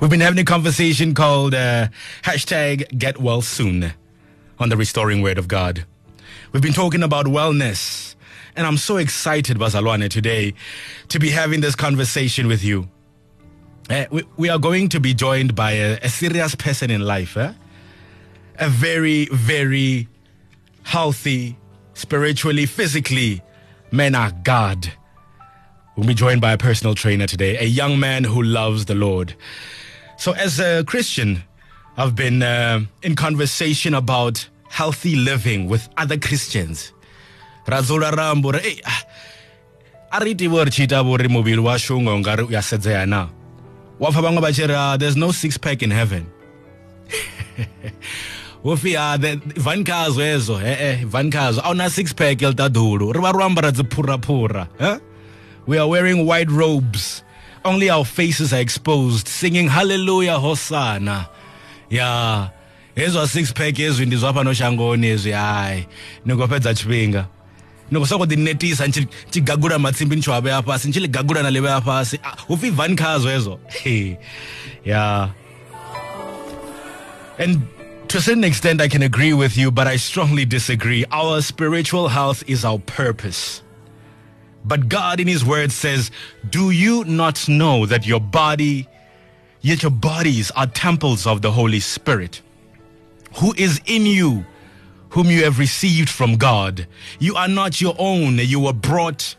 We've been having a conversation called uh, hashtag get well soon on the restoring word of God. We've been talking about wellness, and I'm so excited, Bazalwane, today to be having this conversation with you. Uh, we, we, are going to be joined by a, a serious person in life, eh? a very, very healthy, spiritually, physically man of God. We'll be joined by a personal trainer today, a young man who loves the Lord. So, as a Christian, I've been uh, in conversation about healthy living with other Christians. Razula rambo chita ri muvili wa ah, there's no six pack in heaven. Ah, ezo e-e wu na six pack we are wearing white robes only our faces are exposed, singing Hallelujah, Hosanna. Yeah. hezwa six pack hezwi ndi zwa fhano shangoni hezwi hayi ni khou fhedza tshifhinga ḓinetisa ni tshi gagula matsimbi ni tshi wa vhea fhasi ni tshi ḽi gagula na ḽi vhea fhasi. Hu pfi van khazwo hezwo. Yeah and to a certain extent i can agree with you but i strongly disagree. Our spiritual health is our purpose but God in His Word says, Do you not know that your body, yet your bodies are temples of the Holy Spirit, who is in you, whom you have received from God? You are not your own, you were brought,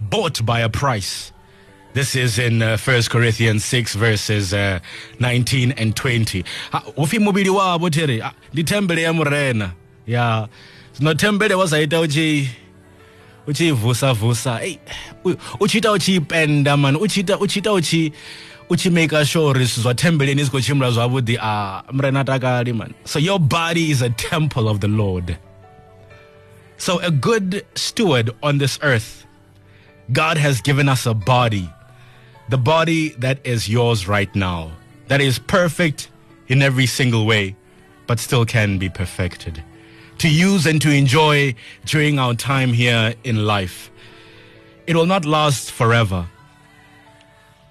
bought by a price. This is in uh, 1 Corinthians 6 verses uh, 19 and 20. Ufi mubili wabo tere, litembele ya murena. Ya, no tembele wasaita uchi uchivusa vusa hey uchita uchipenda man. Uchita uchita uchi uchimaka sure zwithu zwa thembeleni zwi khou tshimbila zwavhuḓi. A murena takali man. So your body is a temple of the lord. So a good steward on this earth god has given us a body the body that is yours right now that is perfect in every single way but still can be perfected to use and to enjoy during our time here in life. It will not last forever.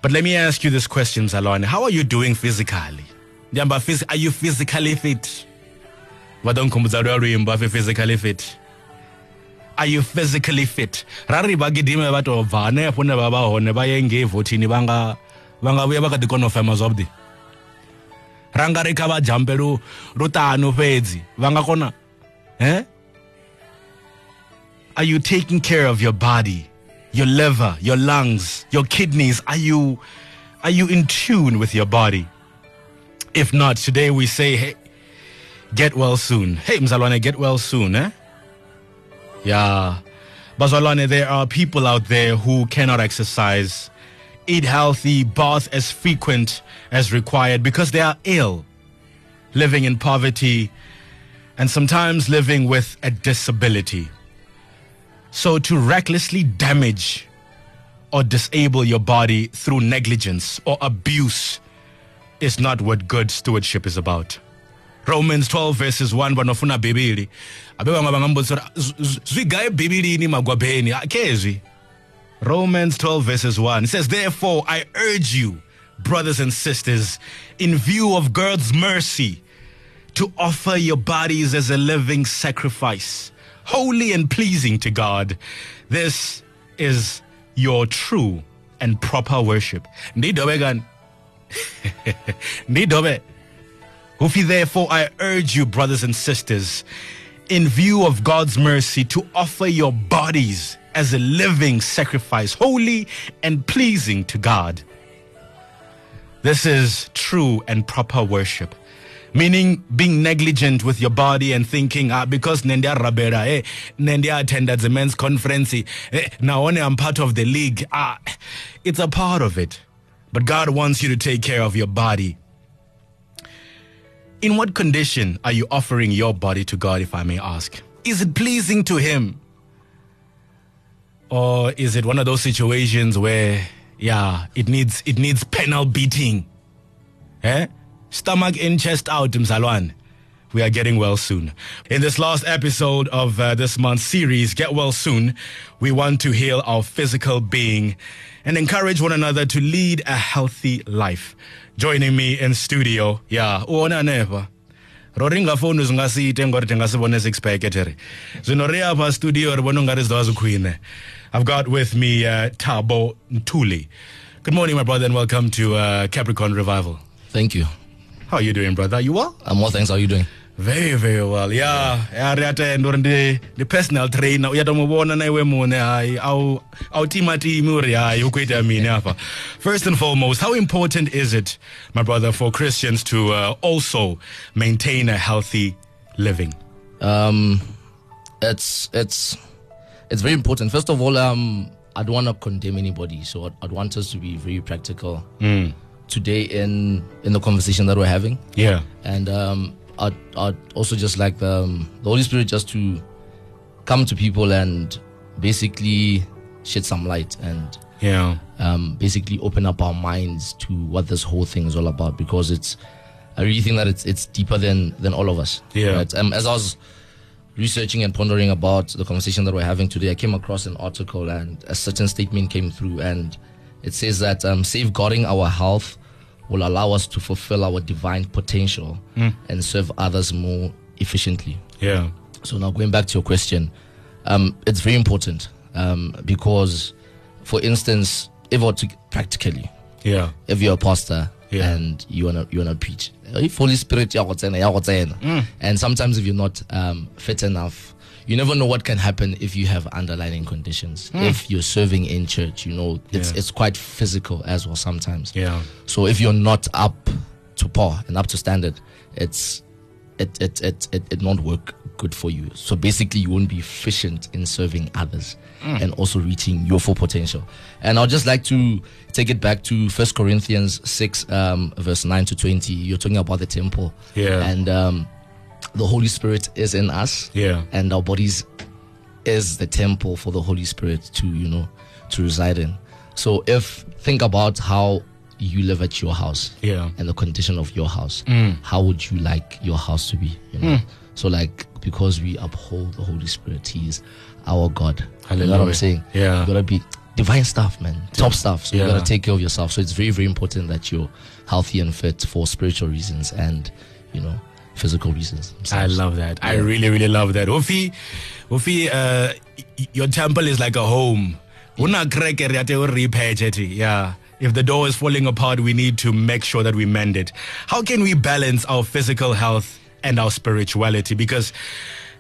But let me ask you this question, Zalwane. How are you doing physically? Are you physically fit? physically fit are you physically fit ra ri va gidime va to bva hanefho ne va va hone va ye ngei vothini va nga va nga vuya va kha ḓi kona u fema zwavhuḓi ra nga ri kha va jampe lu tano fhedzi kona Eh? Are you taking care of your body, your liver, your lungs, your kidneys? Are you are you in tune with your body? If not, today we say, hey, get well soon. Hey, Mzalwane, get well soon, eh? Yeah. Bazalwane, there are people out there who cannot exercise, eat healthy, bath as frequent as required because they are ill, living in poverty, and sometimes living with a disability. So to recklessly damage or disable your body through negligence or abuse is not what good stewardship is about. Romans 12 verses 1 vanofuna bhibili abe vamwe vangambotsora zvigaye akezvi Romans 12 verses 1 it says therefore I urge you brothers and sisters in view of God's mercy to offer your bodies as a living sacrifice, holy and pleasing to God. This is your true and proper worship. Nidobe Nidobe. Hufi, therefore, I urge you, brothers and sisters, in view of God's mercy, to offer your bodies as a living sacrifice, holy and pleasing to God. This is true and proper worship meaning being negligent with your body and thinking ah, because nendia rabera eh nendia attended the men's conference eh, now only I'm part of the league. Ah it's a part of it. But God wants you to take care of your body. In what condition are you offering your body to God if I may ask? Is it pleasing to him? Or is it one of those situations where yeah it needs it needs panel beating? Eh stomach in chest out mzalwane we are getting well soon. In this last episode of uh, this month's series, Get Well Soon, we want to heal our physical being and encourage one another to lead a healthy life. Joining me in studio, yeah, uona never. rori ngafoni zingasiite ngori tingasivone six pack etere zvino ri apa studio ri vona ungari zidova zikhwine i've got with me uh, Thabo Ntuli good morning my brother and welcome to uh, capricorn revival Thank you. How are you doing brother? You well? I'm well, thanks. How are you doing? very very well. Yeah. Yeah ri atenda uri ndi ndi personal trainer. Uyatomuvona na iwe mune hayi au autimatimi uri hayi ukuita mini apa first and foremost how important is it my brother for christians to uh, also maintain a healthy living? Um, it's it's it's very important. First of all, um, I don't want to condemn anybody, so I'd, I'd want us to be very practical today in in the conversation that we're having, yeah and um, I'd, I'd also just like the, um, the Holy Spirit just to come to people and basically shed some light and yeah um, basically open up our minds to what this whole thing is all about because it's I really think that it's it's deeper than than all of us. Yeah. Right? Um, as I was researching and pondering about the conversation that we're having today, I came across an article and a certain statement came through, and it says that um, safeguarding our health will allow us to fulfill our divine potential and serve others more efficiently. yeah. So now going back to your question, um, it's very important um, because, for instance, if to practically, yeah. if you're a pastor Yeah. and you wanna you wanna preach, if Holy Spirit ya go tsena, ya go and sometimes if you're not um, fit enough, you never know what can happen if you have underlying conditions. If you're serving in church, you know it's Yeah. it's quite physical as well sometimes. yeah So if you're not up to par and up to standard, it's it it it it, it not work good for you. So basically, you won't be efficient in serving others and also reaching your full potential. And I'd just like to take it back to First Corinthians six, um, verse nine to twenty. You're talking about the temple, Yeah. and um, the Holy Spirit is in us, Yeah. and our bodies is the temple for the Holy Spirit to, you know, to reside in. So if think about how you live at your house Yeah. and the condition of your house, mm. how would you like your house to be? You know? Mm. So like because we uphold the Holy Spirit, He's our God. You know what I'm saying? Yeah. You gotta be divine stuff, man. Top stuff. So Yeah. you gotta take care of yourself. So it's very, very important that you're healthy and fit for spiritual reasons and, you know, physical reasons. I love that. I really, really love that. Ufi, Ufi, uh, your temple is like a home. Una kreke re o repatch it. Yeah. If the door is falling apart, we need to make sure that we mend it. How can we balance our physical health and our spirituality? Because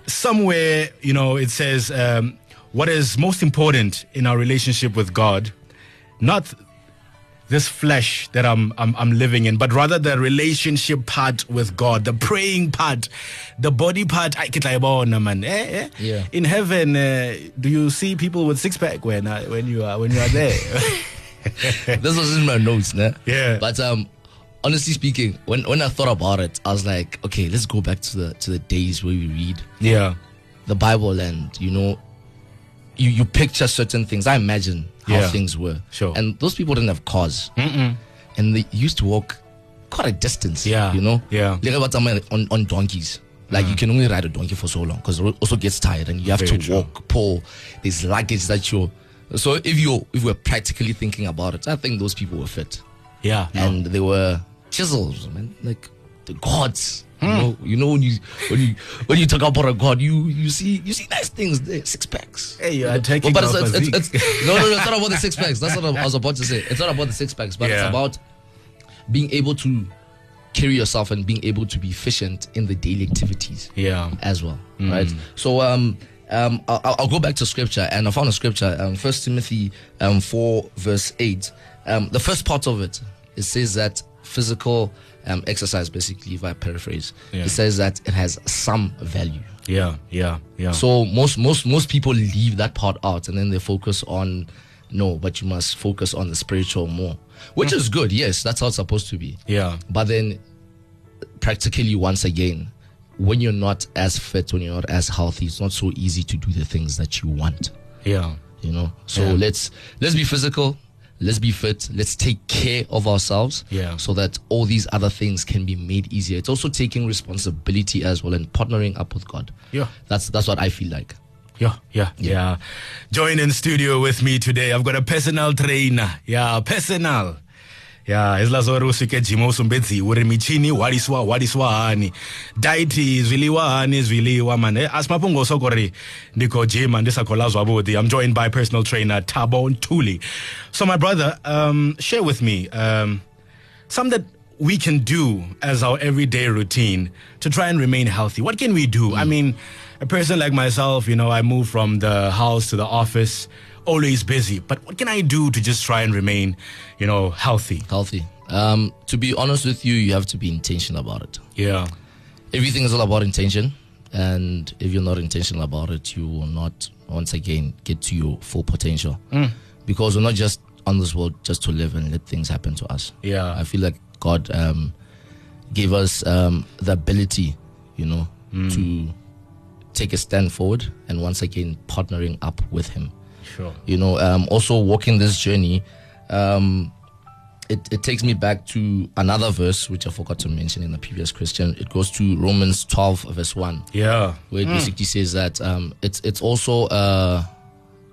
somewhere, you know, it says um, what is most important in our relationship with God, not this flesh that I'm, I'm I'm living in, but rather the relationship part with God, the praying part, the body part. I get like, oh, no, man. Eh, eh. Yeah. In heaven, uh, do you see people with six pack when uh, when you are when you are there? this was in my notes, né? Yeah. But um, honestly speaking, when when I thought about it, I was like, okay, let's go back to the to the days where we read yeah. the Bible and you know, you you picture certain things. I imagine how Yeah. things were. Sure. And those people didn't have cars, Mm-mm. and they used to walk quite a distance. Yeah. You know. Yeah. Like about someone on on donkeys. Like you mm. can only ride a donkey for so long because it also gets tired and you have Very to true. walk, pull. There's luggage that you're. So if you if we're practically thinking about it, I think those people were fit Yeah. no. and they were chisels, man, like the gods. You know, you know when you when you when you talk about a god, you you see you see nice things there, six packs. Hey, you are taking but it's, our it's, it's, it's- no, no, no, it's not about the six packs. That's what I was about to say. It's not about the six packs, but Yeah. it's about being able to carry yourself and being able to be efficient in the daily activities yeah. as well, right? So um, um, I'll, I'll go back to scripture, and I found a scripture, um, First Timothy um, four verse eight. Um, the first part of it, it says that physical um, exercise, basically, if I paraphrase, Yeah. it says that it has some value. Yeah. Yeah. Yeah. So most most most people leave that part out, and then they focus on no, but you must focus on the spiritual more, which is good. Yes, that's how it's supposed to be. yeah. But then, practically, once again, when you're not as fit, when you're not as healthy, it's not so easy to do the things that you want. Yeah. You know. So Yeah. let's let's be physical. Let's be fit. Let's take care of ourselves. Yeah. So that all these other things can be made easier. It's also taking responsibility as well and partnering up with God. Yeah. That's that's what I feel like. Yeah, yeah, yeah. Join in studio with me today. I've got a personal trainer. Yeah, personal. Yeah, izila zori usvike jima usumbedziwi uri michini hwariswa hwariswa hani. Daiti zviliwa hani zviliwa man Eh, asi mapungoso kuri ndiko jima ndisakhola zwavhuḓi. I'm joined by personal trainer Thabo Ntuli. So my brother um, share with me um, some that we can do as our everyday routine to try and remain healthy. What can we do? I mean, a person like myself, you know, I move from the house to the office, always busy. But what can I do to just try and remain, you know, healthy? Healthy. Um, to be honest with you, you have to be intentional about it. Yeah. Everything is all about intention. And if you're not intentional about it, you will not, once again, get to your full potential. Because we're not just on this world just to live and let things happen to us. Yeah. I feel like God um, gave us um, the ability, you know, to take a stand forward and once again partnering up with Him. Sure. You know, um, also walking this journey, um, it, it takes me back to another verse which I forgot to mention in the previous question. It goes to Romans 12, verse 1 Yeah. where it basically says that um, it's it's also uh,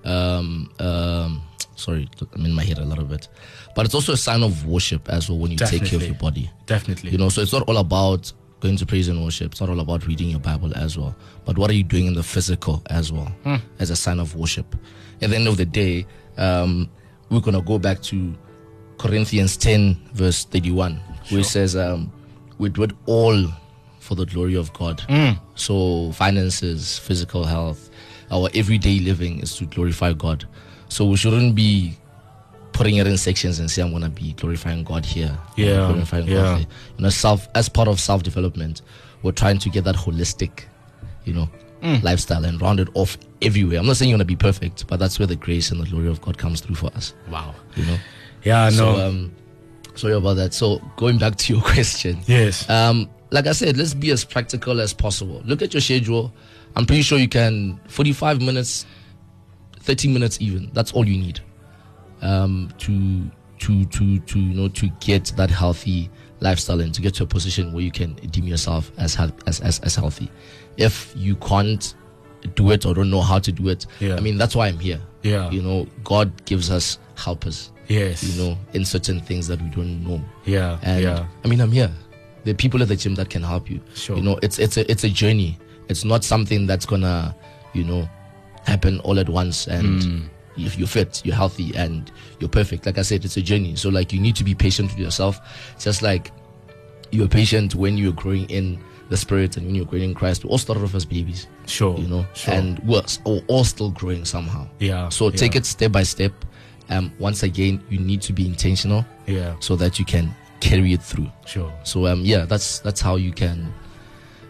um, um, sorry, I'm in my head a little bit, but it's also a sign of worship as well when you take care of your body. Definitely. You know, so it's not all about going to praise and worship. It's not all about reading your Bible as well, but what are you doing in the physical as well as a sign of worship? At the end of the day, um, we're gonna go back to Corinthians 10, verse 31, where it says, um, "We do it all for the glory of God." So finances, physical health, our everyday living is to glorify God. So we shouldn't be putting it in sections and say I'm gonna be glorifying God here. Yeah, glorifying yeah. God there. You know, self as part of self development, we're trying to get that holistic, you know, Mm. lifestyle and round it off everywhere. I'm not saying you're gonna be perfect, but that's where the grace and the glory of God comes through for us. wow. You know. Yeah, no. So um sorry about that. So going back to your question. yes. Um, like I said, let's be as practical as possible. Look at your schedule. I'm pretty sure you can 45 minutes, 30 minutes even. That's all you need um, to to to to you know to get that healthy lifestyle and to get to a position where you can deem yourself as as, as as healthy. If you can't do it or don't know how to do it, Yeah. I mean that's why I'm here. Yeah. you know, God gives us helpers. yes. You know, in certain things that we don't know. Yeah. And yeah. I mean, I'm here. There are people at the gym that can help you. Sure. You know, it's it's a it's a journey. It's not something that's gonna, you know, happen all at once. And Hmm. If you're fit, you're healthy, and you're perfect. Like I said, it's a journey. So like you need to be patient with yourself. Just like you're patient when you're growing in the spirit and when you're growing in Christ. We all started off as babies. Sure. You know, Sure. and we're all all still growing somehow. Yeah, So take yeah. it step by step. Um, once again, you need to be intentional yeah. so that you can carry it through. Sure. So um yeah, that's that's how you can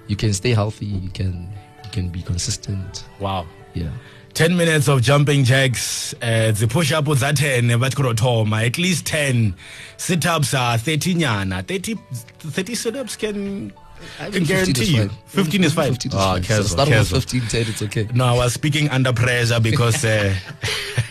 you can stay healthy, you can you can be consistent. Wow. Yeah. 10 minutes of jumping jacks uh, the push up za 10 bathi kurothoma at least 10 sit ups are 30 nyana 30 30 sit ups can I can 15 is guarantee you fine. 15 is fine 15 is oh, fine. So start with casual. 15, 10, it's okay. No, I was speaking under pressure because. Uh,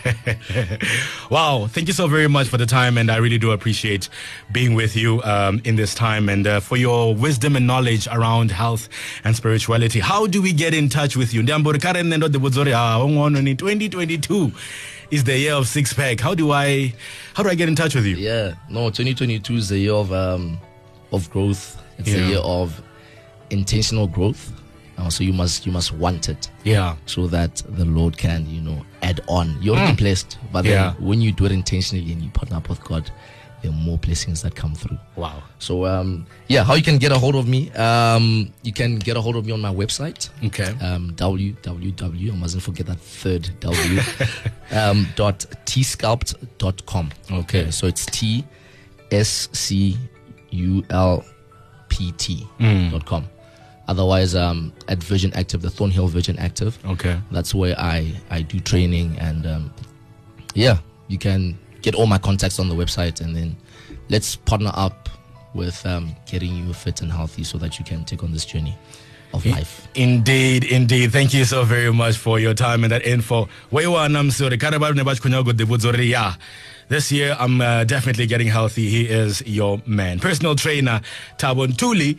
wow, thank you so very much for the time, and I really do appreciate being with you um, in this time and uh, for your wisdom and knowledge around health and spirituality. How do we get in touch with you? Ndiyamburi karen nendo ndibudzori, ah, ungono ni 2022 is the year of six pack. How do I, how do I get in touch with you? Yeah. No, 2022 is the year of um of growth. It's Yeah. the year of intentional growth. Uh, so you must you must want it Yeah, so that the Lord can, you know, add on. You're already blessed, but then when you do it intentionally and you partner up with God, there are more blessings that come through. wow. So um, yeah, how you can get a hold of me? Um, you can get a hold of me on my website. Okay. Um, www. I mustn't forget that third W. um, dot tsculpt.com. Okay. So it's T S C U L P T Mm. dot com. Otherwise, um, at Virgin Active, the Thornhill Virgin Active. Okay. That's where I I do training and um, yeah, you can get all my contacts on the website and then let's partner up with um, getting you fit and healthy so that you can take on this journey. of life. Indeed, indeed. Thank you so very much for your time and that info. This year, I'm uh, definitely getting healthy. He is your man. Personal trainer, Thabo Ntuli